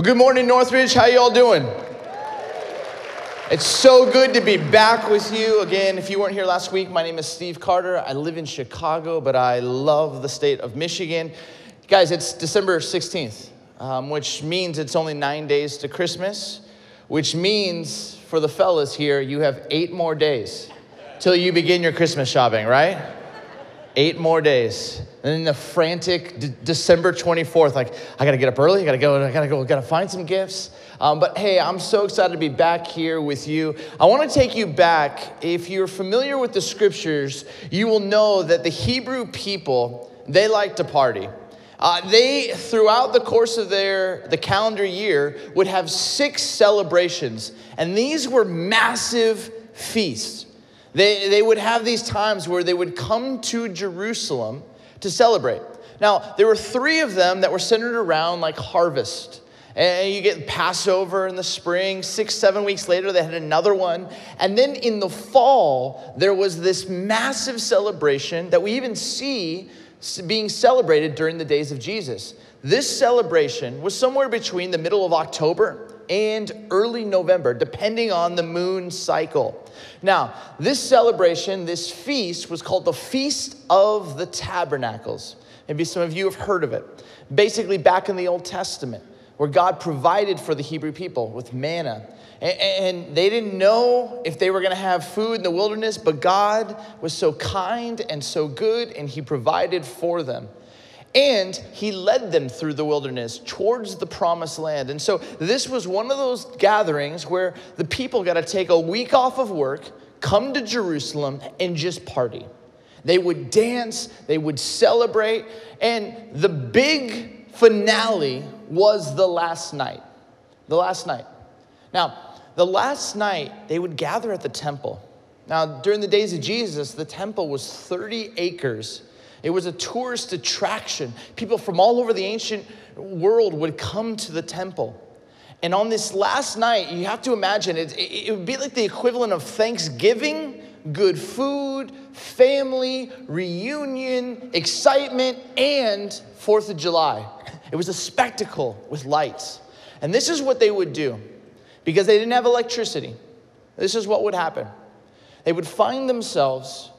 Well, good morning, Northridge. How y'all doing? It's so good to be back with you again. If you weren't here last week, my name is Steve Carter. I live in Chicago, but I love the state of Michigan. Guys, it's December 16th, um, which means it's only nine days to Christmas, which means for the fellas here, you have eight more days till you begin your Christmas shopping, right? Eight more days. And then the frantic D- December 24th, like, I gotta get up early, I gotta go, I gotta go, gotta find some gifts. Um, but hey, I'm so excited to be back here with you. I wanna take you back. If you're familiar with the scriptures, you will know that the Hebrew people, they like to party. Uh, they, throughout the course of their the calendar year, would have six celebrations, and these were massive feasts. They, they would have these times where they would come to Jerusalem to celebrate. Now, there were three of them that were centered around like harvest. And you get Passover in the spring. Six, seven weeks later, they had another one. And then in the fall, there was this massive celebration that we even see being celebrated during the days of Jesus. This celebration was somewhere between the middle of October and early November, depending on the moon cycle. Now, this celebration, this feast, was called the Feast of the Tabernacles. Maybe some of you have heard of it. Basically, back in the Old Testament, where God provided for the Hebrew people with manna. And they didn't know if they were going to have food in the wilderness, but God was so kind and so good, and He provided for them. And he led them through the wilderness towards the promised land. And so this was one of those gatherings where the people got to take a week off of work, come to Jerusalem, and just party. They would dance, they would celebrate, and the big finale was the last night. The last night. Now, the last night, they would gather at the temple. Now, during the days of Jesus, the temple was 30 acres. It was a tourist attraction. People from all over the ancient world would come to the temple. And on this last night, you have to imagine it, it, it would be like the equivalent of Thanksgiving, good food, family, reunion, excitement, and Fourth of July. It was a spectacle with lights. And this is what they would do because they didn't have electricity. This is what would happen. They would find themselves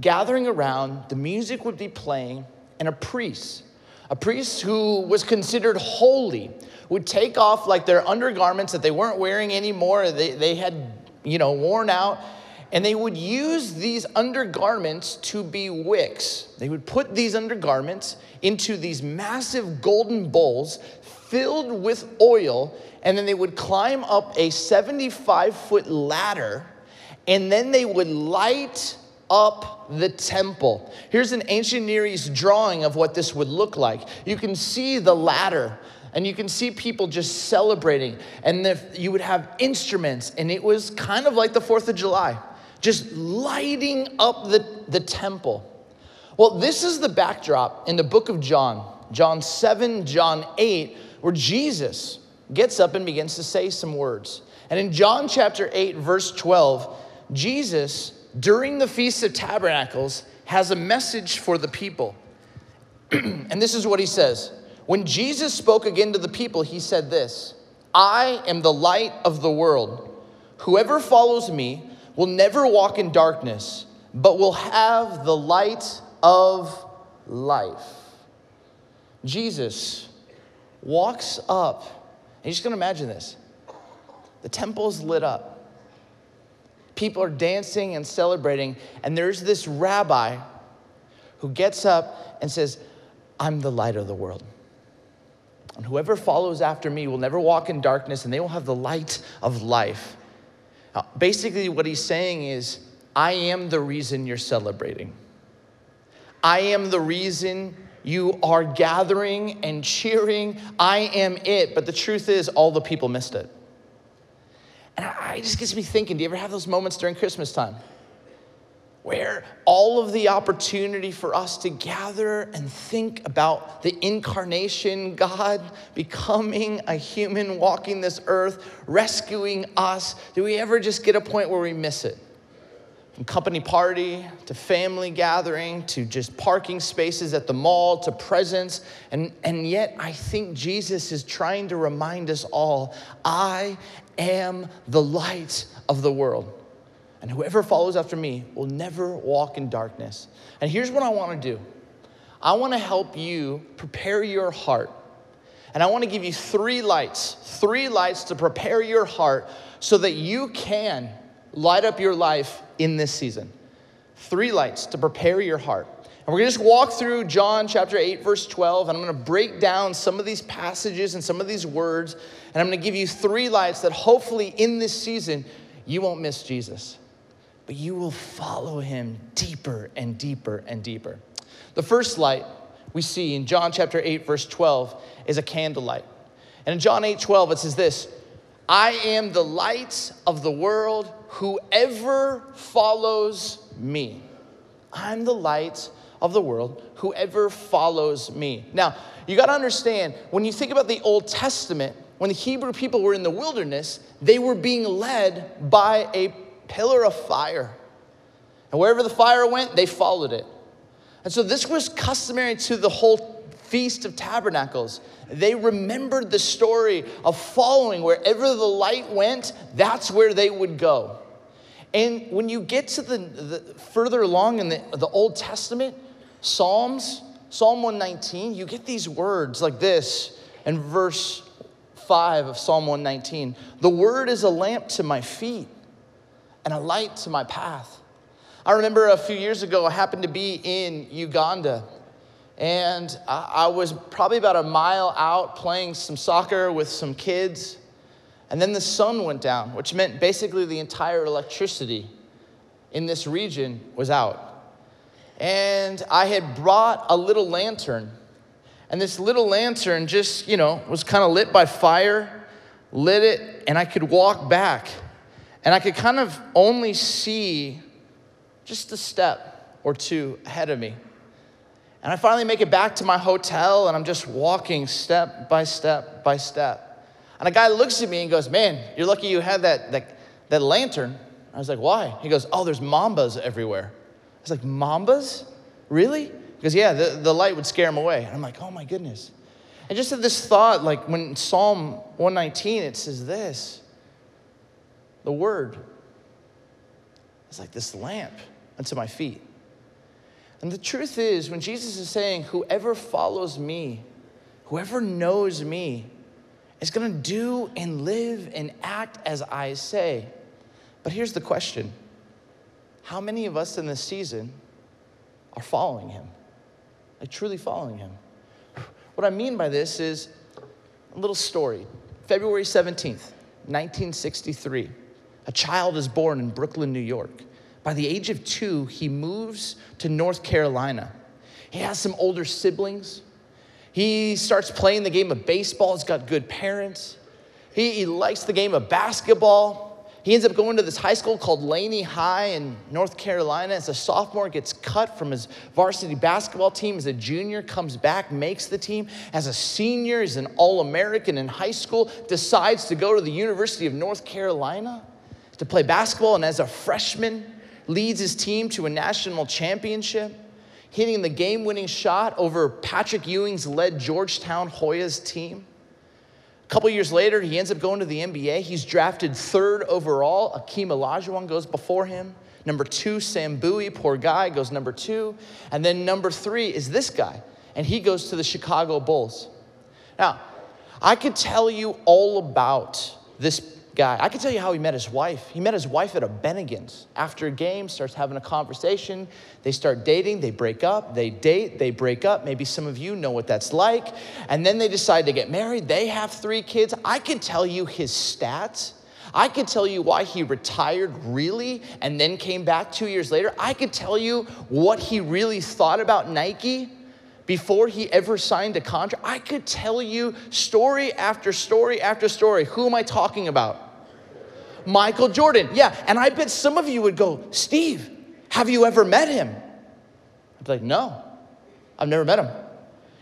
gathering around, the music would be playing, and a priest, a priest who was considered holy, would take off like their undergarments that they weren't wearing anymore, they, they had, you know, worn out, and they would use these undergarments to be wicks. They would put these undergarments into these massive golden bowls filled with oil, and then they would climb up a 75 foot ladder, and then they would light up the temple. Here's an ancient Near East drawing of what this would look like. You can see the ladder. And you can see people just celebrating, and the, you would have instruments, and it was kind of like the 4th of July, just lighting up the, the temple. Well, this is the backdrop in the book of John, John 7, John 8, where Jesus gets up and begins to say some words. And in John chapter 8, verse 12, Jesus, during the Feast of Tabernacles, has a message for the people. and this is what he says When Jesus spoke again to the people, he said this I am the light of the world. Whoever follows me will never walk in darkness, but will have the light of life. Jesus walks up, and you're just gonna imagine this. The temple's lit up. People are dancing and celebrating, and there's this rabbi who gets up and says, I'm the light of the world. And whoever follows after me will never walk in darkness, and they will have the light of life. Now, basically, what he's saying is, I am the reason you're celebrating. I am the reason you are gathering and cheering. I am it. But the truth is, all the people missed it. And it just gets me thinking do you ever have those moments during Christmas time? Where all of the opportunity for us to gather and think about the incarnation, God becoming a human, walking this earth, rescuing us, do we ever just get a point where we miss it? From company party to family gathering to just parking spaces at the mall to presents. And, and yet, I think Jesus is trying to remind us all I am the light of the world. And whoever follows after me will never walk in darkness. And here's what I want to do I want to help you prepare your heart. And I want to give you three lights, three lights to prepare your heart so that you can light up your life in this season. Three lights to prepare your heart. And we're going to just walk through John chapter 8, verse 12, and I'm going to break down some of these passages and some of these words, and I'm going to give you three lights that hopefully in this season you won't miss Jesus, but you will follow him deeper and deeper and deeper. The first light we see in John chapter 8, verse 12, is a candlelight. And in John 8, 12, it says this I am the light of the world. Whoever follows me. I'm the light of the world. Whoever follows me. Now, you got to understand, when you think about the Old Testament, when the Hebrew people were in the wilderness, they were being led by a pillar of fire. And wherever the fire went, they followed it. And so this was customary to the whole Feast of Tabernacles. They remembered the story of following wherever the light went, that's where they would go. And when you get to the, the further along in the, the Old Testament, Psalms, Psalm 119, you get these words like this in verse 5 of Psalm 119 The word is a lamp to my feet and a light to my path. I remember a few years ago, I happened to be in Uganda, and I, was probably about a mile out playing some soccer with some kids. And then the sun went down, which meant basically the entire electricity in this region was out. And I had brought a little lantern. And this little lantern just, you know, was kind of lit by fire, lit it, and I could walk back. And I could kind of only see just a step or two ahead of me. And I finally make it back to my hotel, and I'm just walking step by step by step. And a guy looks at me and goes, Man, you're lucky you had that, that, that lantern. I was like, Why? He goes, Oh, there's mambas everywhere. I was like, Mambas? Really? Because, yeah, the, the light would scare him away. And I'm like, Oh my goodness. And just had this thought, like when Psalm 119, it says this the word is like this lamp unto my feet. And the truth is, when Jesus is saying, Whoever follows me, whoever knows me, is going to do and live and act as I say. But here's the question How many of us in this season are following him? Like truly following him? What I mean by this is a little story. February 17th, 1963, a child is born in Brooklyn, New York. By the age of two, he moves to North Carolina. He has some older siblings. He starts playing the game of baseball. He's got good parents. He, he likes the game of basketball. He ends up going to this high school called Laney High in North Carolina. As a sophomore, gets cut from his varsity basketball team. As a junior, comes back, makes the team. As a senior, is an All-American in high school. Decides to go to the University of North Carolina to play basketball. And as a freshman, leads his team to a national championship hitting the game winning shot over Patrick Ewing's led Georgetown Hoyas team. A couple years later, he ends up going to the NBA. He's drafted third overall. Akeem Olajuwon goes before him. Number two, Sam Bowie, poor guy, goes number two. And then number three is this guy, and he goes to the Chicago Bulls. Now, I could tell you all about this guy. I can tell you how he met his wife. He met his wife at a Bennigan's. After a game, starts having a conversation. They start dating, they break up, they date, they break up. Maybe some of you know what that's like. And then they decide to get married. They have three kids. I can tell you his stats. I could tell you why he retired really and then came back two years later. I could tell you what he really thought about Nike before he ever signed a contract. I could tell you story after story after story. Who am I talking about? Michael Jordan. Yeah, and I bet some of you would go, Steve, have you ever met him? I'd be like, no, I've never met him.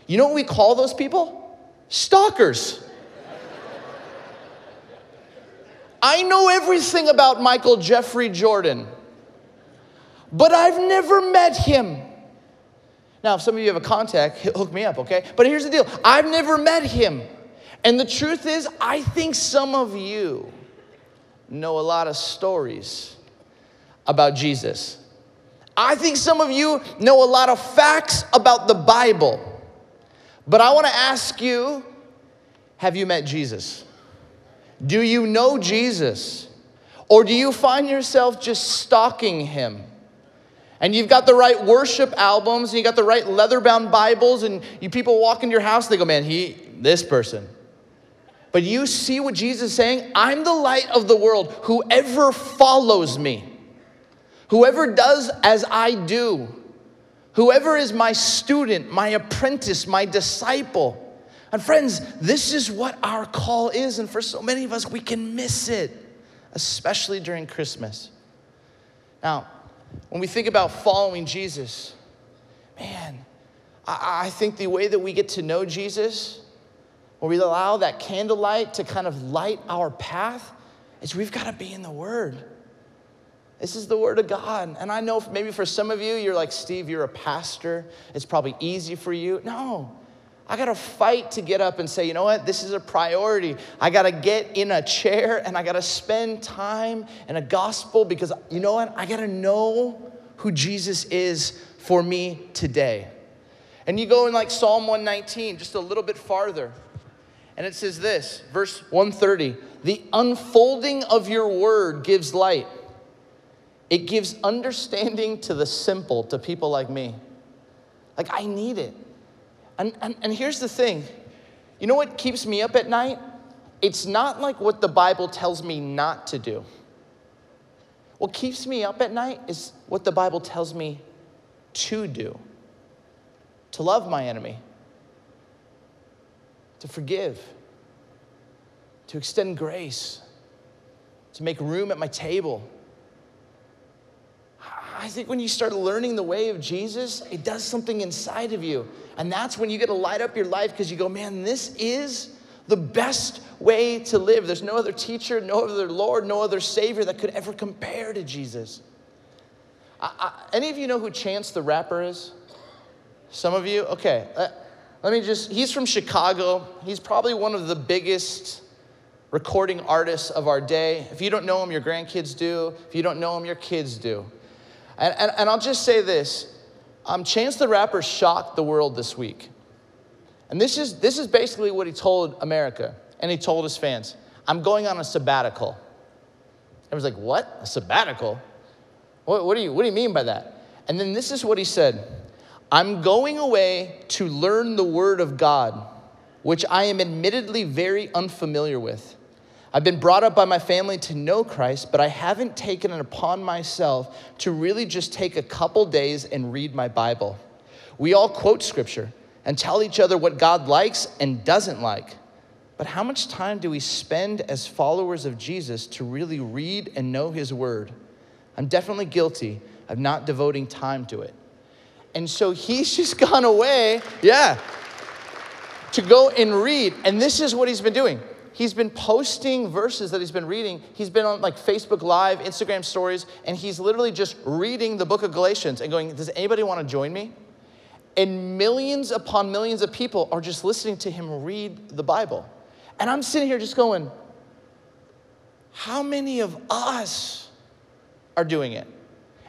You know what we call those people? Stalkers. I know everything about Michael Jeffrey Jordan, but I've never met him. Now, if some of you have a contact, hook me up, okay? But here's the deal I've never met him. And the truth is, I think some of you know a lot of stories about Jesus. I think some of you know a lot of facts about the Bible. But I want to ask you have you met Jesus? Do you know Jesus? Or do you find yourself just stalking him? And you've got the right worship albums, and you got the right leather-bound Bibles, and you people walk into your house, they go, man, he, this person. But you see what Jesus is saying? I'm the light of the world. Whoever follows me, whoever does as I do, whoever is my student, my apprentice, my disciple. And friends, this is what our call is. And for so many of us, we can miss it, especially during Christmas. Now, when we think about following Jesus, man, I, I think the way that we get to know Jesus, where we allow that candlelight to kind of light our path, is we've got to be in the Word. This is the Word of God. And I know maybe for some of you, you're like, Steve, you're a pastor. It's probably easy for you. No, I got to fight to get up and say, you know what? This is a priority. I got to get in a chair and I got to spend time in a gospel because you know what? I got to know who Jesus is for me today. And you go in like Psalm 119, just a little bit farther. And it says this, verse 130 The unfolding of your word gives light, it gives understanding to the simple, to people like me. Like, I need it. And, and, and here's the thing you know what keeps me up at night? It's not like what the Bible tells me not to do. What keeps me up at night is what the Bible tells me to do to love my enemy, to forgive, to extend grace, to make room at my table. I think when you start learning the way of Jesus, it does something inside of you. And that's when you get to light up your life because you go, man, this is the best way to live. There's no other teacher, no other Lord, no other Savior that could ever compare to Jesus. I, I, any of you know who Chance the Rapper is? Some of you? Okay. Uh, let me just, he's from Chicago. He's probably one of the biggest recording artists of our day. If you don't know him, your grandkids do. If you don't know him, your kids do. And, and, and I'll just say this um, Chance the Rapper shocked the world this week. And this is, this is basically what he told America, and he told his fans I'm going on a sabbatical. Everyone's like, What? A sabbatical? What, what, do you, what do you mean by that? And then this is what he said I'm going away to learn the Word of God, which I am admittedly very unfamiliar with. I've been brought up by my family to know Christ, but I haven't taken it upon myself to really just take a couple days and read my Bible. We all quote scripture and tell each other what God likes and doesn't like. But how much time do we spend as followers of Jesus to really read and know his word? I'm definitely guilty of not devoting time to it. And so he's just gone away, yeah, to go and read. And this is what he's been doing he's been posting verses that he's been reading. He's been on like Facebook Live, Instagram stories, and he's literally just reading the book of Galatians and going, Does anybody want to join me? And millions upon millions of people are just listening to him read the Bible. And I'm sitting here just going, How many of us are doing it?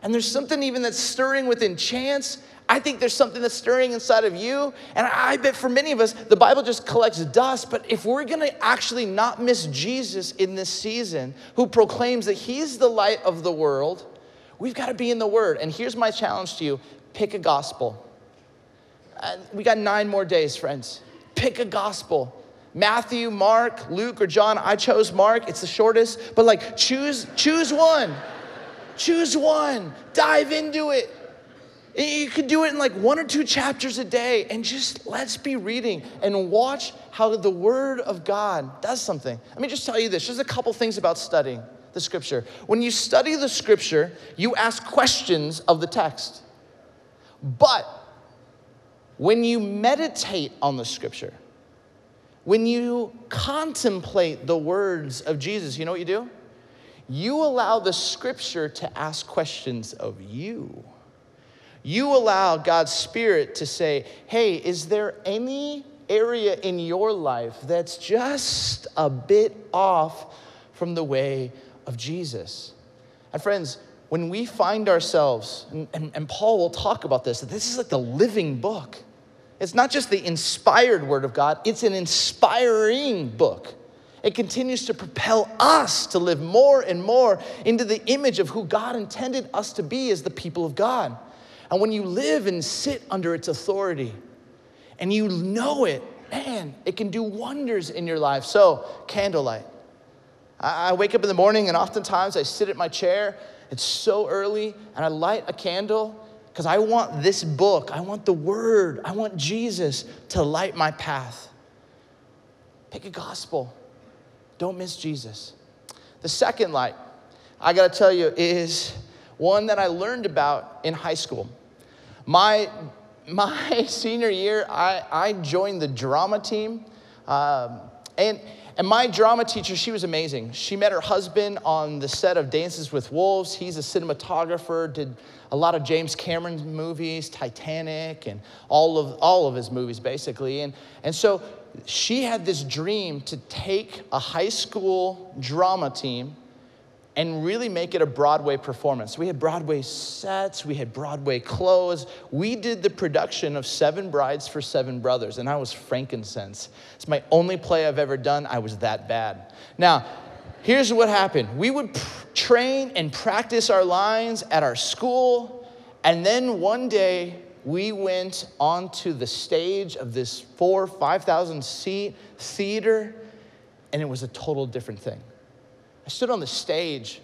And there's something even that's stirring within chance I think there's something that's stirring inside of you. And I bet for many of us, the Bible just collects dust. But if we're going to actually not miss Jesus in this season, who proclaims that he's the light of the world, we've got to be in the Word. And here's my challenge to you pick a gospel. We got nine more days, friends. Pick a gospel. Matthew, Mark, Luke, or John. I chose Mark. It's the shortest, but like choose choose one. choose one. Dive into it. You could do it in like one or two chapters a day and just let's be reading and watch how the Word of God does something. Let me just tell you this just a couple things about studying. the scripture. When you study the scripture, you ask questions of the text. But when you meditate on the scripture, when you contemplate the words of Jesus, you know what you do? You allow the scripture to ask questions of you. You allow God's Spirit to say, hey, is there any area in your life that's just a bit off from the way of Jesus? And friends, when we find ourselves, and, and, and Paul will talk about this, that this is like the living book. It's not just the inspired word of God, it's an inspiring book. It continues to propel us to live more and more into the image of who God intended us to be as the people of God. And when you live and sit under its authority and you know it, man, it can do wonders in your life. So, candlelight. I wake up in the morning and oftentimes I sit at my chair. It's so early and I light a candle because I want this book, I want the word, I want Jesus to light my path. Pick a gospel. Don't miss Jesus. The second light, I gotta tell you, is one that I learned about in high school. My, my senior year, I, I joined the drama team. Um, and, and my drama teacher, she was amazing. She met her husband on the set of Dances with Wolves. He's a cinematographer, did a lot of James Cameron's movies, Titanic, and all of, all of his movies, basically. And, and so she had this dream to take a high school drama team and really make it a Broadway performance. We had Broadway sets, we had Broadway clothes. We did the production of Seven Brides for Seven Brothers, and I was frankincense. It's my only play I've ever done. I was that bad. Now, here's what happened we would train and practice our lines at our school, and then one day, we went onto the stage of this four, 5,000 seat theater, and it was a total different thing. I stood on the stage,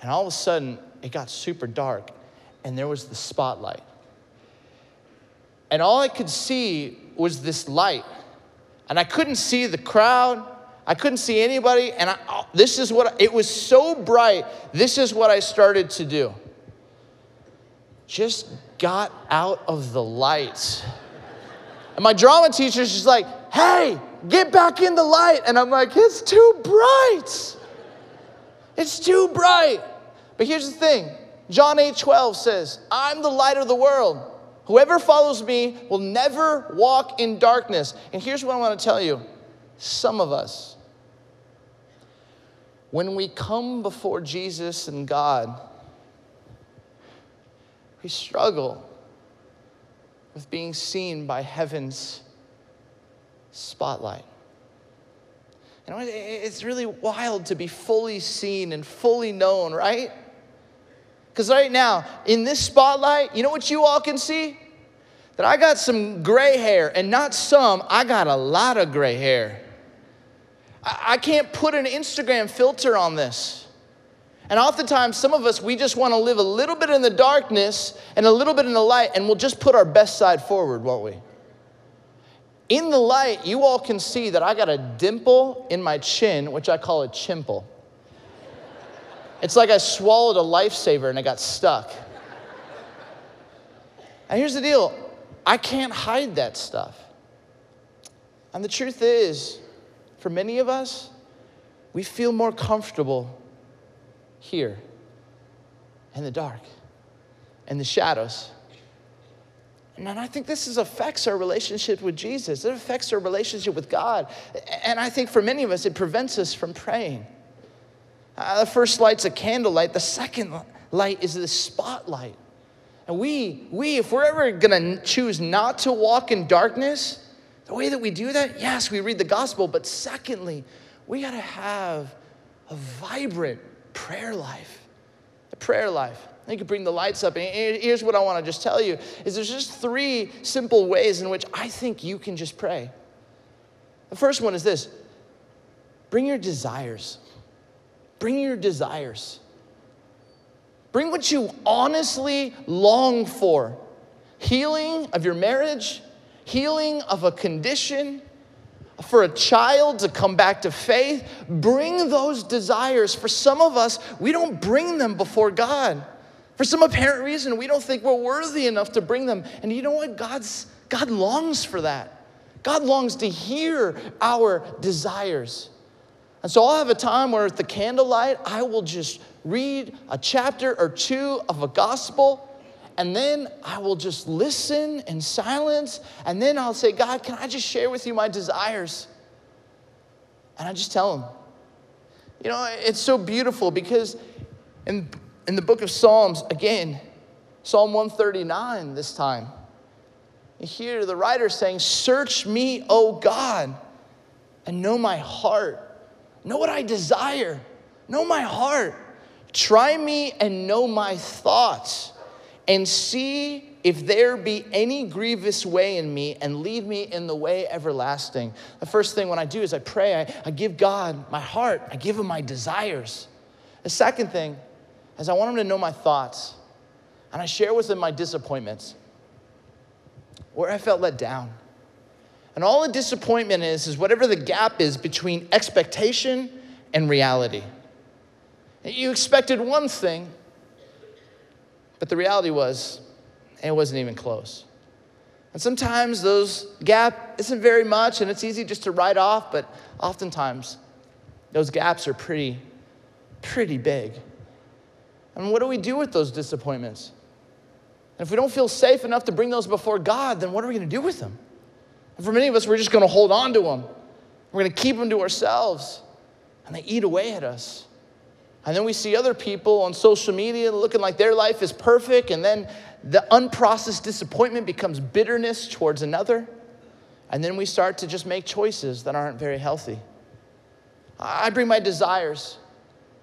and all of a sudden, it got super dark, and there was the spotlight. And all I could see was this light, and I couldn't see the crowd. I couldn't see anybody, and I, oh, this is what it was so bright. This is what I started to do. Just got out of the light. And my drama teacher's just like, hey, get back in the light. And I'm like, it's too bright. It's too bright. But here's the thing John 8 12 says, I'm the light of the world. Whoever follows me will never walk in darkness. And here's what I want to tell you some of us, when we come before Jesus and God, we struggle with being seen by heaven's spotlight. You know, it's really wild to be fully seen and fully known, right? Because right now, in this spotlight, you know what you all can see? That I got some gray hair, and not some, I got a lot of gray hair. I can't put an Instagram filter on this. And oftentimes, some of us, we just want to live a little bit in the darkness and a little bit in the light, and we'll just put our best side forward, won't we? In the light, you all can see that I got a dimple in my chin, which I call a chimple. It's like I swallowed a lifesaver and it got stuck. And here's the deal I can't hide that stuff. And the truth is, for many of us, we feel more comfortable here in the dark, in the shadows. And I think this is, affects our relationship with Jesus. It affects our relationship with God. And I think for many of us, it prevents us from praying. Uh, the first light's a candlelight. The second light is the spotlight. And we, we, if we're ever gonna choose not to walk in darkness, the way that we do that, yes, we read the gospel, but secondly, we gotta have a vibrant prayer life. A prayer life. You can bring the lights up. And here's what I want to just tell you is there's just three simple ways in which I think you can just pray. The first one is this bring your desires. Bring your desires. Bring what you honestly long for healing of your marriage, healing of a condition, for a child to come back to faith. Bring those desires. For some of us, we don't bring them before God. For some apparent reason, we don't think we're worthy enough to bring them. And you know what? God's, God longs for that. God longs to hear our desires. And so I'll have a time where at the candlelight, I will just read a chapter or two of a gospel, and then I will just listen in silence, and then I'll say, God, can I just share with you my desires? And I just tell him. You know, it's so beautiful because in, in the book of Psalms, again, Psalm 139 this time, you hear the writer saying, Search me, O God, and know my heart. Know what I desire. Know my heart. Try me and know my thoughts, and see if there be any grievous way in me, and lead me in the way everlasting. The first thing when I do is I pray, I, I give God my heart, I give him my desires. The second thing is I want him to know my thoughts, and I share with him my disappointments, where I felt let down. And all the disappointment is, is whatever the gap is between expectation and reality. You expected one thing, but the reality was it wasn't even close. And sometimes those gap isn't very much and it's easy just to write off, but oftentimes those gaps are pretty, pretty big. And what do we do with those disappointments? And if we don't feel safe enough to bring those before God, then what are we going to do with them? And for many of us, we're just going to hold on to them. We're going to keep them to ourselves, and they eat away at us. And then we see other people on social media looking like their life is perfect, and then the unprocessed disappointment becomes bitterness towards another. And then we start to just make choices that aren't very healthy. I bring my desires,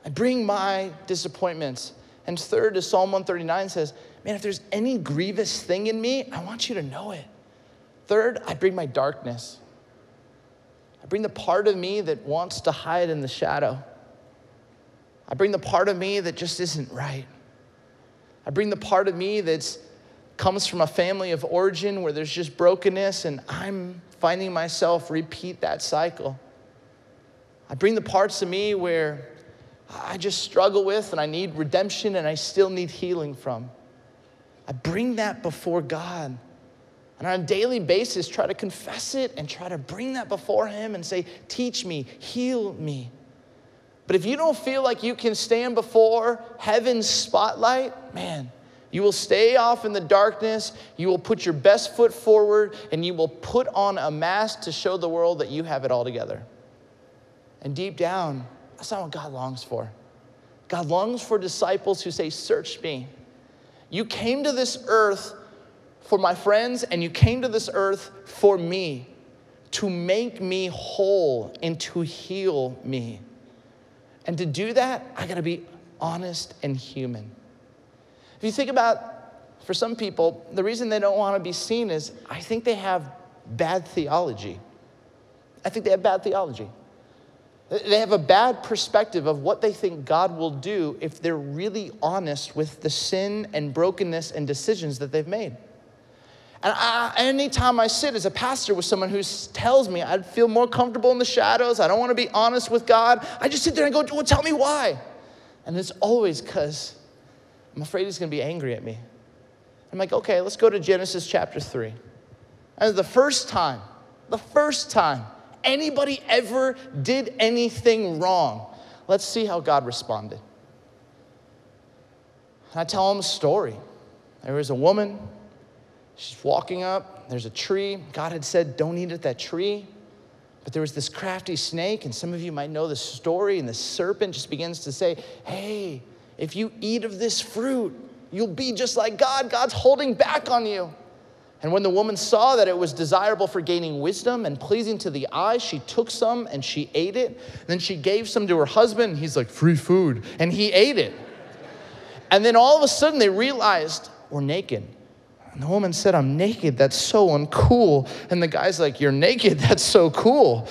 I bring my disappointments. And third, as Psalm 139 says, man, if there's any grievous thing in me, I want you to know it. Third, I bring my darkness. I bring the part of me that wants to hide in the shadow. I bring the part of me that just isn't right. I bring the part of me that comes from a family of origin where there's just brokenness, and I'm finding myself repeat that cycle. I bring the parts of me where I just struggle with and I need redemption and I still need healing from. I bring that before God. And on a daily basis, try to confess it and try to bring that before Him and say, Teach me, heal me. But if you don't feel like you can stand before heaven's spotlight, man, you will stay off in the darkness. You will put your best foot forward and you will put on a mask to show the world that you have it all together. And deep down, that's not what God longs for. God longs for disciples who say, Search me. You came to this earth for my friends, and you came to this earth for me to make me whole and to heal me. And to do that, I gotta be honest and human. If you think about, for some people, the reason they don't wanna be seen is I think they have bad theology. I think they have bad theology. They have a bad perspective of what they think God will do if they're really honest with the sin and brokenness and decisions that they've made. And I, anytime I sit as a pastor with someone who tells me I'd feel more comfortable in the shadows, I don't want to be honest with God, I just sit there and go, well, tell me why. And it's always because I'm afraid he's going to be angry at me. I'm like, okay, let's go to Genesis chapter 3. And the first time, the first time anybody ever did anything wrong, let's see how God responded. And I tell him a story. There was a woman She's walking up, there's a tree. God had said, Don't eat at that tree. But there was this crafty snake, and some of you might know the story, and the serpent just begins to say, Hey, if you eat of this fruit, you'll be just like God. God's holding back on you. And when the woman saw that it was desirable for gaining wisdom and pleasing to the eyes, she took some and she ate it. Then she gave some to her husband. He's like, free food. And he ate it. And then all of a sudden they realized we're naked. And the woman said, I'm naked. That's so uncool. And the guy's like, You're naked. That's so cool.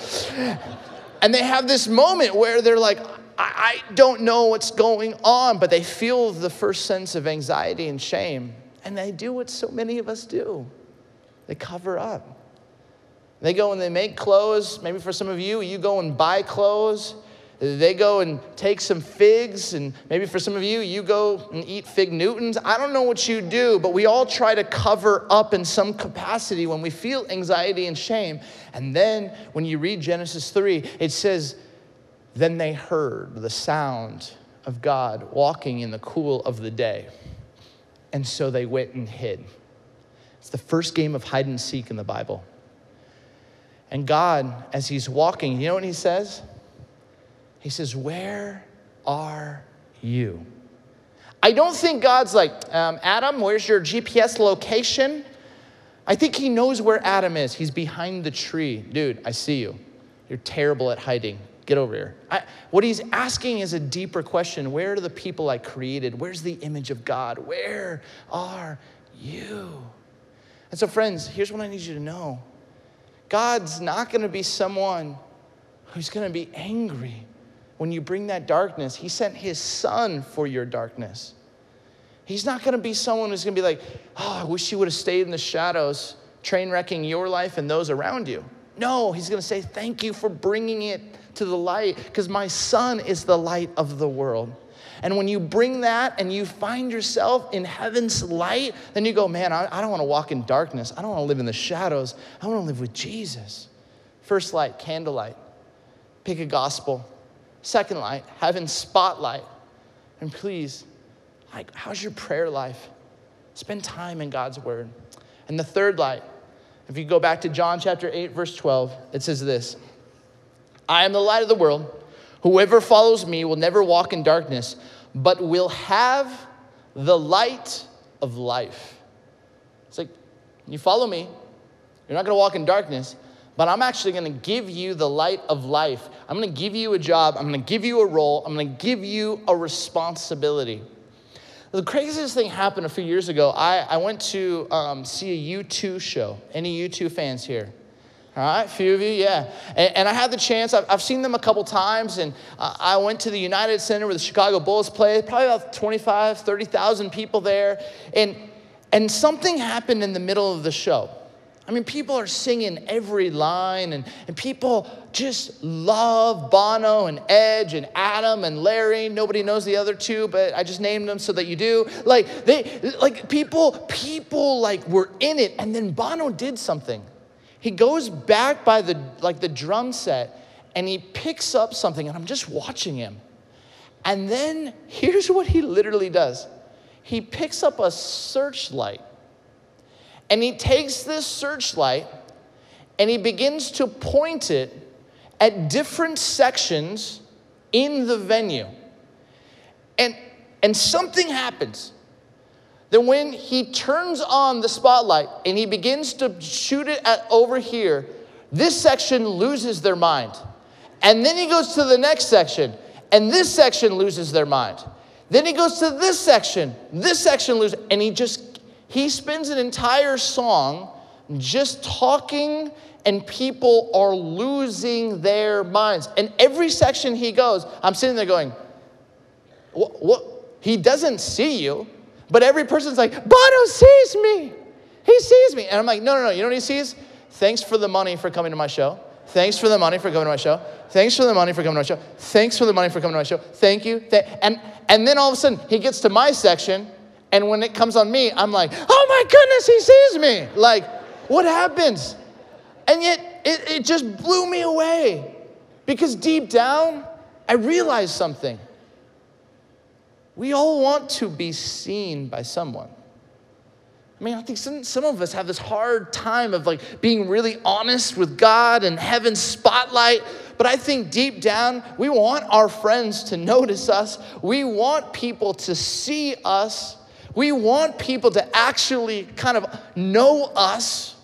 And they have this moment where they're like, I, I don't know what's going on, but they feel the first sense of anxiety and shame. And they do what so many of us do they cover up. They go and they make clothes. Maybe for some of you, you go and buy clothes. They go and take some figs, and maybe for some of you, you go and eat fig Newtons. I don't know what you do, but we all try to cover up in some capacity when we feel anxiety and shame. And then when you read Genesis 3, it says, Then they heard the sound of God walking in the cool of the day. And so they went and hid. It's the first game of hide and seek in the Bible. And God, as He's walking, you know what He says? He says, Where are you? I don't think God's like, um, Adam, where's your GPS location? I think He knows where Adam is. He's behind the tree. Dude, I see you. You're terrible at hiding. Get over here. I, what he's asking is a deeper question Where are the people I created? Where's the image of God? Where are you? And so, friends, here's what I need you to know God's not going to be someone who's going to be angry when you bring that darkness. He sent his son for your darkness. He's not going to be someone who's going to be like, oh, I wish you would have stayed in the shadows, train wrecking your life and those around you. No, he's going to say, thank you for bringing it to the light because my son is the light of the world. And when you bring that and you find yourself in heaven's light, then you go, man, I, I don't want to walk in darkness. I don't want to live in the shadows. I want to live with Jesus. First light, candlelight. Pick a gospel. Second light, heaven's spotlight. And please, like, how's your prayer life? Spend time in God's word. And the third light, if you go back to John chapter 8, verse 12, it says this I am the light of the world. Whoever follows me will never walk in darkness, but will have the light of life. It's like, you follow me, you're not gonna walk in darkness, but I'm actually gonna give you the light of life. I'm gonna give you a job, I'm gonna give you a role, I'm gonna give you a responsibility. The craziest thing happened a few years ago. I, I went to um, see a U2 show. Any U2 fans here? All right, a few of you, yeah. And, and I had the chance, I've, I've, seen them a couple times, and uh, I went to the United Center where the Chicago Bulls play, probably about 25, 30,000 people there. And, and something happened in the middle of the show. I mean, people are singing every line, and, and people just love Bono and Edge and Adam and Larry. Nobody knows the other two, but I just named them so that you do. Like they, like people, people like were in it, and then Bono did something. He goes back by the like the drum set, and he picks up something, and I'm just watching him. And then here's what he literally does. He picks up a searchlight and he takes this searchlight and he begins to point it at different sections in the venue. And, and something happens. Then, when he turns on the spotlight and he begins to shoot it at over here, this section loses their mind. And then he goes to the next section, and this section loses their mind. Then he goes to this section, this section loses, and he just he spends an entire song just talking and people are losing their minds. And every section he goes, I'm sitting there going, what? what? He doesn't see you, but every person's like, Bono sees me. He sees me. And I'm like, no, no, no. You know what he sees? Thanks for the money for coming to my show. Thanks for the money for coming to my show. Thanks for the money for coming to my show. Thanks for the money for coming to my show. Thank you. And, and then all of a sudden, he gets to my section and when it comes on me, I'm like, oh my goodness, he sees me. Like, what happens? And yet, it, it just blew me away because deep down, I realized something. We all want to be seen by someone. I mean, I think some, some of us have this hard time of like being really honest with God and heaven's spotlight. But I think deep down, we want our friends to notice us. We want people to see us. We want people to actually kind of know us.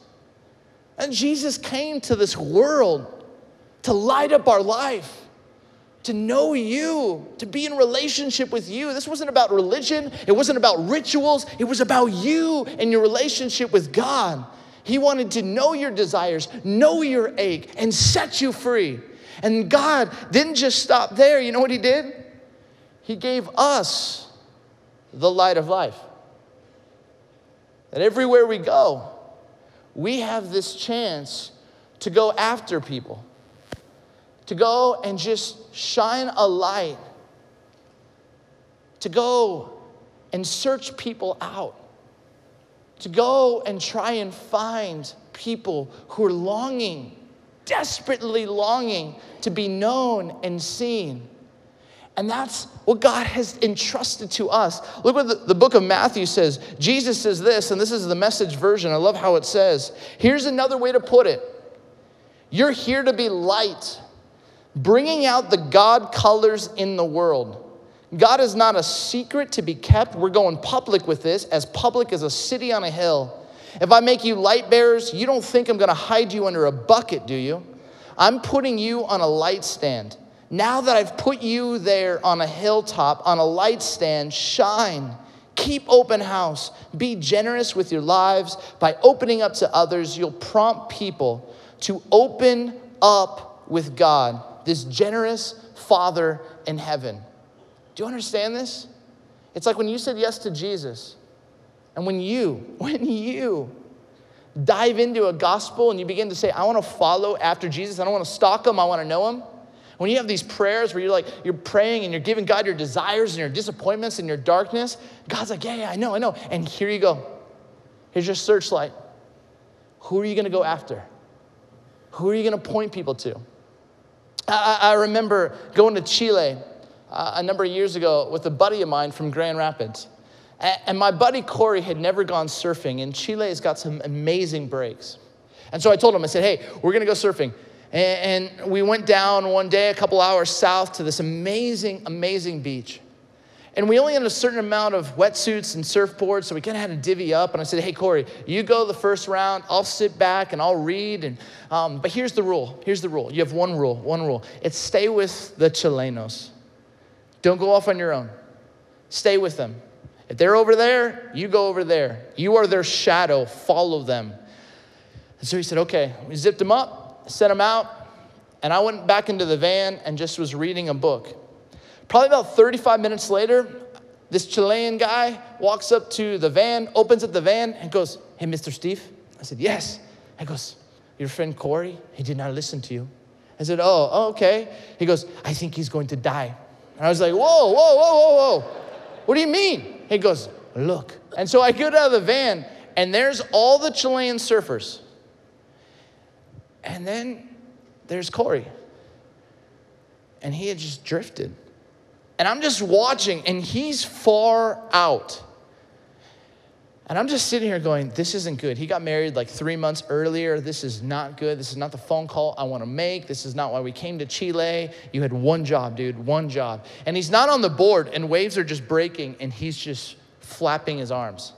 And Jesus came to this world to light up our life, to know you, to be in relationship with you. This wasn't about religion, it wasn't about rituals, it was about you and your relationship with God. He wanted to know your desires, know your ache, and set you free. And God didn't just stop there. You know what He did? He gave us the light of life. And everywhere we go, we have this chance to go after people, to go and just shine a light, to go and search people out, to go and try and find people who are longing, desperately longing to be known and seen. And that's what God has entrusted to us. Look what the, the, book of Matthew says. Jesus says this, and this is the message version. I love how it says. Here's another way to put it You're here to be light, bringing out the God colors in the world. God is not a secret to be kept. We're going public with this, as public as a city on a hill. If I make you light bearers, you don't think I'm going to hide you under a bucket, do you? I'm putting you on a light stand. Now that I've put you there on a hilltop, on a light stand, shine. Keep open house. Be generous with your lives. By opening up to others, you'll prompt people to open up with God, this generous Father in heaven. Do you understand this? It's like when you said yes to Jesus, and when you, when you dive into a gospel and you begin to say, I want to follow after Jesus, I don't want to stalk him, I want to know him. When you have these prayers where you're like, you're praying and you're giving God your desires and your disappointments and your darkness, God's like, yeah, yeah, I know, I know. And here you go. Here's your searchlight. Who are you going to go after? Who are you going to point people to? I, I remember going to Chile uh, a number of years ago with a buddy of mine from Grand Rapids. And, and my buddy Corey had never gone surfing, and Chile has got some amazing breaks. And so I told him, I said, hey, we're going to go surfing. And, and we went down one day, a couple hours south, to this amazing, amazing beach. And we only had a certain amount of wetsuits and surfboards, so we kind of had to divvy up. And I said, hey, Corey, you go the first round. I'll sit back and I'll read. And, um, but here's the rule. Here's the rule. You have one rule, one rule. It's stay with the Chilenos. Don't go off on your own. Stay with them. If they're over there, you go over there. You are their shadow. Follow them. And so he said, okay. We zipped him up, sent him out, and I went back into the van and just was reading a book. Probably about 35 minutes later, this Chilean guy walks up to the van, opens up the van, and goes, Hey, Mr. Steve? I said, Yes. He goes, Your friend Corey, he did not listen to you. I said, Oh, oh okay. He goes, I think he's going to die. And I was like, Whoa, whoa, whoa, whoa, whoa. What do you mean? He goes, Look. And so I get out of the van, and there's all the Chilean surfers. And then there's Corey. And he had just drifted. And I'm just watching, and he's far out. And I'm just sitting here going, this isn't good. He got married like three months earlier. This is not good. This is not the phone call I want to make. This is not why we came to Chile. You had one job, dude, one job. And he's not on the board, and waves are just breaking, and he's just flapping his arms.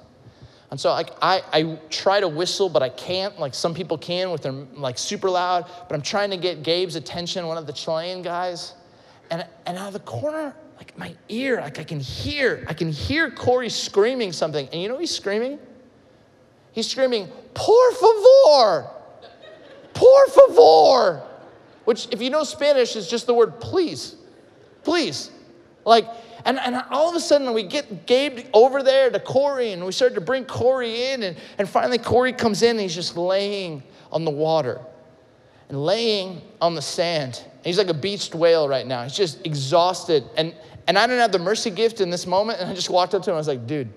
And so like, I, I try to whistle, but I can't, like some people can with their like super loud. But I'm trying to get Gabe's attention, one of the Chilean guys. And, and out of the corner, like my ear, like I can hear, I can hear Corey screaming something. And you know he's screaming? He's screaming, por favor, por favor, which if you know Spanish is just the word please, please. Like, and, and all of a sudden we get Gabe over there to Corey and we start to bring Corey in and, and finally Corey comes in and he's just laying on the water and laying on the sand. He's like a beached whale right now. He's just exhausted. And, and I didn't have the mercy gift in this moment. And I just walked up to him. I was like, dude,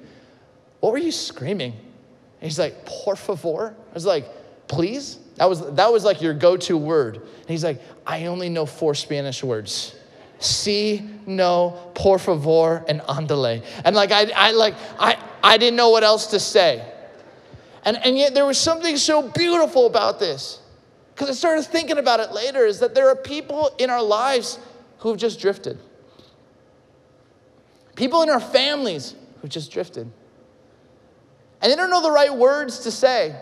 what were you screaming? And he's like, por favor. I was like, please? That was, that was like your go to word. And he's like, I only know four Spanish words. Si, no, por favor, and andale. And like, I, I, like, I, I didn't know what else to say. And, and yet there was something so beautiful about this. Because I started thinking about it later is that there are people in our lives who've just drifted. People in our families who've just drifted. And they don't know the right words to say.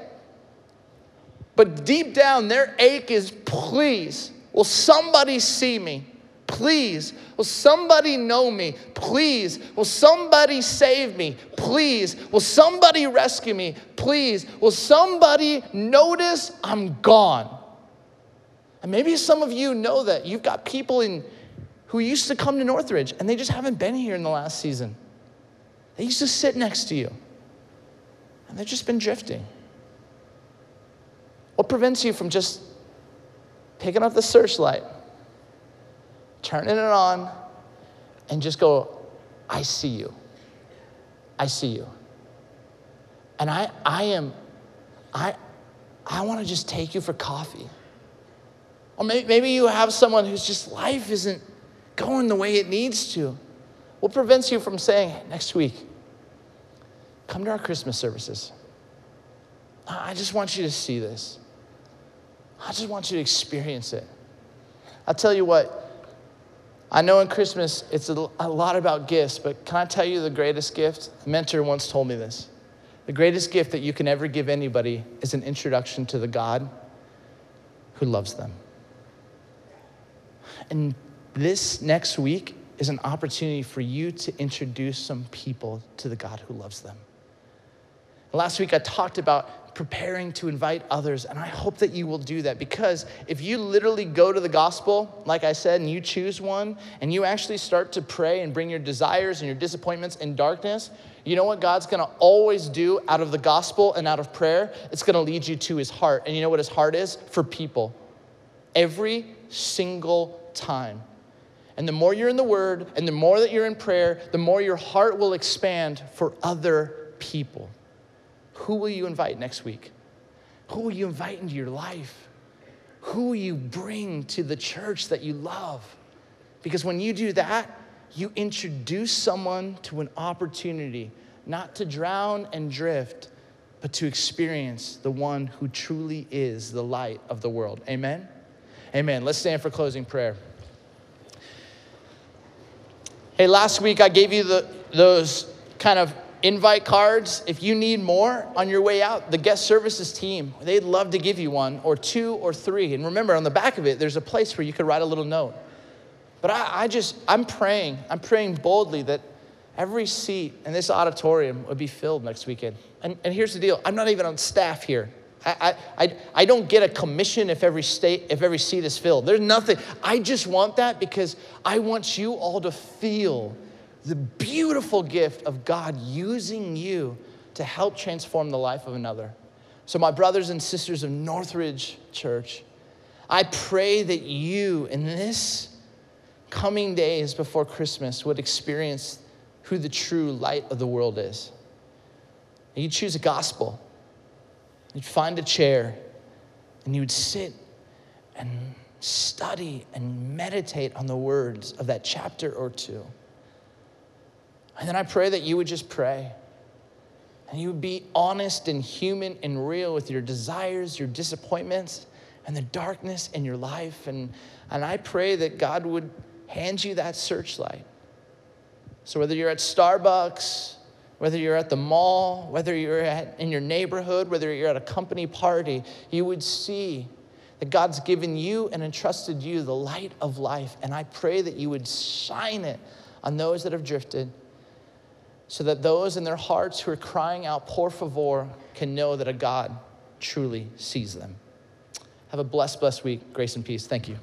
But deep down, their ache is please, will somebody see me? Please, will somebody know me? Please, will somebody save me? Please, will somebody rescue me? Please, will somebody notice I'm gone? And maybe some of you know that. You've got people in who used to come to Northridge and they just haven't been here in the last season. They used to sit next to you and they've just been drifting. What prevents you from just picking up the searchlight, turning it on, and just go, I see you. I see you. And I, I am, I, I want to just take you for coffee. Or maybe, you have someone whose just life isn't going the way it needs to. What prevents you from saying, next week, come to our Christmas services? I just want you to see this. I just want you to experience it. I'll tell you what, I know in Christmas it's a lot about gifts, but can I tell you the greatest gift? A mentor once told me this. The greatest gift that you can ever give anybody is an introduction to the God who loves them. And this next week is an opportunity for you to introduce some people to the God who loves them. Last week I talked about preparing to invite others, and I hope that you will do that because if you literally go to the gospel, like I said, and you choose one, and you actually start to pray and bring your desires and your disappointments in darkness, you know what God's gonna always do out of the gospel and out of prayer? It's gonna lead you to his heart. And you know what his heart is? For people. Every single time. And the more you're in the word and the more that you're in prayer, the more your heart will expand for other people. Who will you invite next week? Who will you invite into your life? Who will you bring to the church that you love? Because when you do that, you introduce someone to an opportunity not to drown and drift, but to experience the one who truly is the light of the world. Amen? Amen. Let's stand for closing prayer. Hey, last week I gave you the, those kind of invite cards. If you need more on your way out, the guest services team, they'd love to give you one or two or three. And remember, on the back of it, there's a place where you could write a little note. But I, I just, I'm praying, I'm praying boldly that every seat in this auditorium would be filled next weekend. And, and here's the deal I'm not even on staff here. I, I, I don't get a commission if every state if every seat is filled. There's nothing. I just want that because I want you all to feel the beautiful gift of God using you to help transform the life of another. So, my brothers and sisters of Northridge Church, I pray that you in this coming days before Christmas would experience who the true light of the world is. You choose a gospel You'd find a chair and you would sit and study and meditate on the words of that chapter or two. And then I pray that you would just pray. And you would be honest and human and real with your desires, your disappointments, and the darkness in your life. And, and I pray that God would hand you that searchlight. So whether you're at Starbucks, whether you're at the mall, whether you're at, in your neighborhood, whether you're at a company party, you would see that God's given you and entrusted you the light of life. And I pray that you would shine it on those that have drifted so that those in their hearts who are crying out, por favor, can know that a God truly sees them. Have a blessed, blessed week. Grace and peace. Thank you.